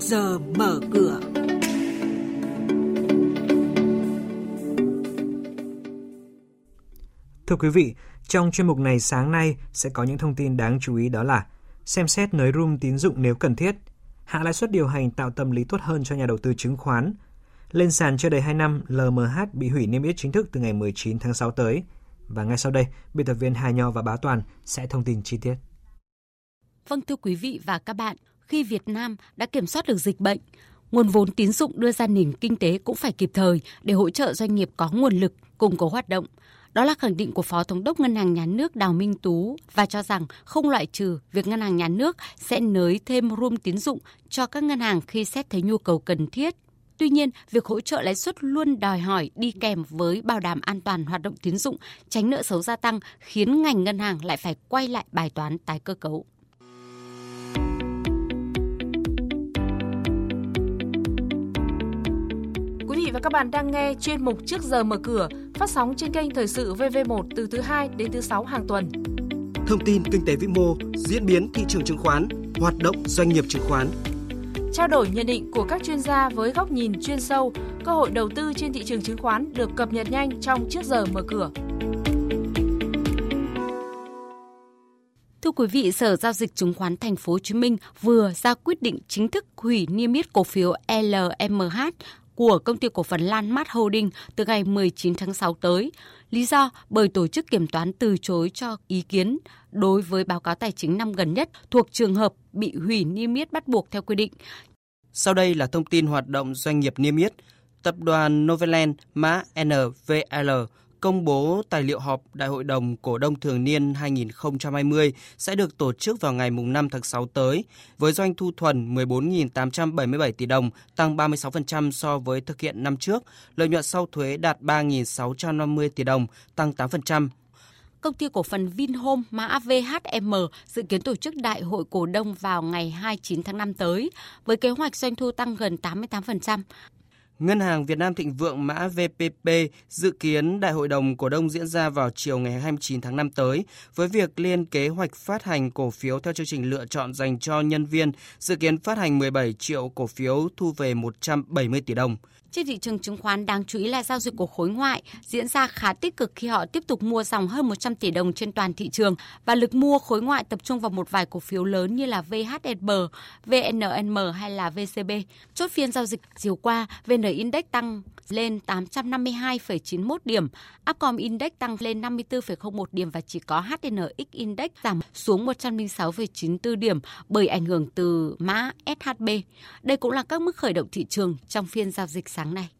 giờ mở cửa. Thưa quý vị, trong chuyên mục này sáng nay sẽ có những thông tin đáng chú ý đó là xem xét nới room tín dụng nếu cần thiết, hạ lãi suất điều hành tạo tâm lý tốt hơn cho nhà đầu tư chứng khoán, lên sàn chưa đầy 2 năm, LMH bị hủy niêm yết chính thức từ ngày 19 tháng 6 tới. Và ngay sau đây, biên tập viên Hà Nho và Bá Toàn sẽ thông tin chi tiết. Vâng thưa quý vị và các bạn, khi Việt Nam đã kiểm soát được dịch bệnh, nguồn vốn tín dụng đưa ra nền kinh tế cũng phải kịp thời để hỗ trợ doanh nghiệp có nguồn lực cùng có hoạt động. Đó là khẳng định của Phó Thống đốc Ngân hàng Nhà nước Đào Minh Tú và cho rằng không loại trừ việc Ngân hàng Nhà nước sẽ nới thêm room tín dụng cho các ngân hàng khi xét thấy nhu cầu cần thiết. Tuy nhiên, việc hỗ trợ lãi suất luôn đòi hỏi đi kèm với bảo đảm an toàn hoạt động tín dụng, tránh nợ xấu gia tăng, khiến ngành ngân hàng lại phải quay lại bài toán tái cơ cấu. Vị và các bạn đang nghe chuyên mục Trước giờ mở cửa, phát sóng trên kênh Thời sự VV1 từ thứ 2 đến thứ 6 hàng tuần. Thông tin kinh tế vĩ mô, diễn biến thị trường chứng khoán, hoạt động doanh nghiệp chứng khoán. Trao đổi nhận định của các chuyên gia với góc nhìn chuyên sâu, cơ hội đầu tư trên thị trường chứng khoán được cập nhật nhanh trong Trước giờ mở cửa. Thưa quý vị, Sở giao dịch chứng khoán Thành phố Hồ Chí Minh vừa ra quyết định chính thức hủy niêm yết cổ phiếu LMH của công ty cổ phần Lan Mát Holding từ ngày 19 tháng 6 tới. Lý do, bởi tổ chức kiểm toán từ chối cho ý kiến đối với báo cáo tài chính năm gần nhất thuộc trường hợp bị hủy niêm yết bắt buộc theo quy định. Sau đây là thông tin hoạt động doanh nghiệp niêm yết. Tập đoàn Novaland, mã NVL công bố tài liệu họp Đại hội đồng Cổ đông Thường niên 2020 sẽ được tổ chức vào ngày 5 tháng 6 tới, với doanh thu thuần 14.877 tỷ đồng, tăng 36% so với thực hiện năm trước, lợi nhuận sau thuế đạt 3.650 tỷ đồng, tăng 8%, Công ty cổ phần Vinhome mã VHM dự kiến tổ chức đại hội cổ đông vào ngày 29 tháng 5 tới với kế hoạch doanh thu tăng gần 88%. Ngân hàng Việt Nam Thịnh Vượng mã VPP dự kiến đại hội đồng cổ đông diễn ra vào chiều ngày 29 tháng 5 tới với việc liên kế hoạch phát hành cổ phiếu theo chương trình lựa chọn dành cho nhân viên, dự kiến phát hành 17 triệu cổ phiếu thu về 170 tỷ đồng. Trên thị trường chứng khoán đáng chú ý là giao dịch của khối ngoại diễn ra khá tích cực khi họ tiếp tục mua dòng hơn 100 tỷ đồng trên toàn thị trường và lực mua khối ngoại tập trung vào một vài cổ phiếu lớn như là VHSB, VNM hay là VCB. Chốt phiên giao dịch chiều qua, VN Index tăng lên 852,91 điểm, Upcom Index tăng lên 54,01 điểm và chỉ có HNX Index giảm xuống 106,94 điểm bởi ảnh hưởng từ mã SHB. Đây cũng là các mức khởi động thị trường trong phiên giao dịch sáng sáng nay.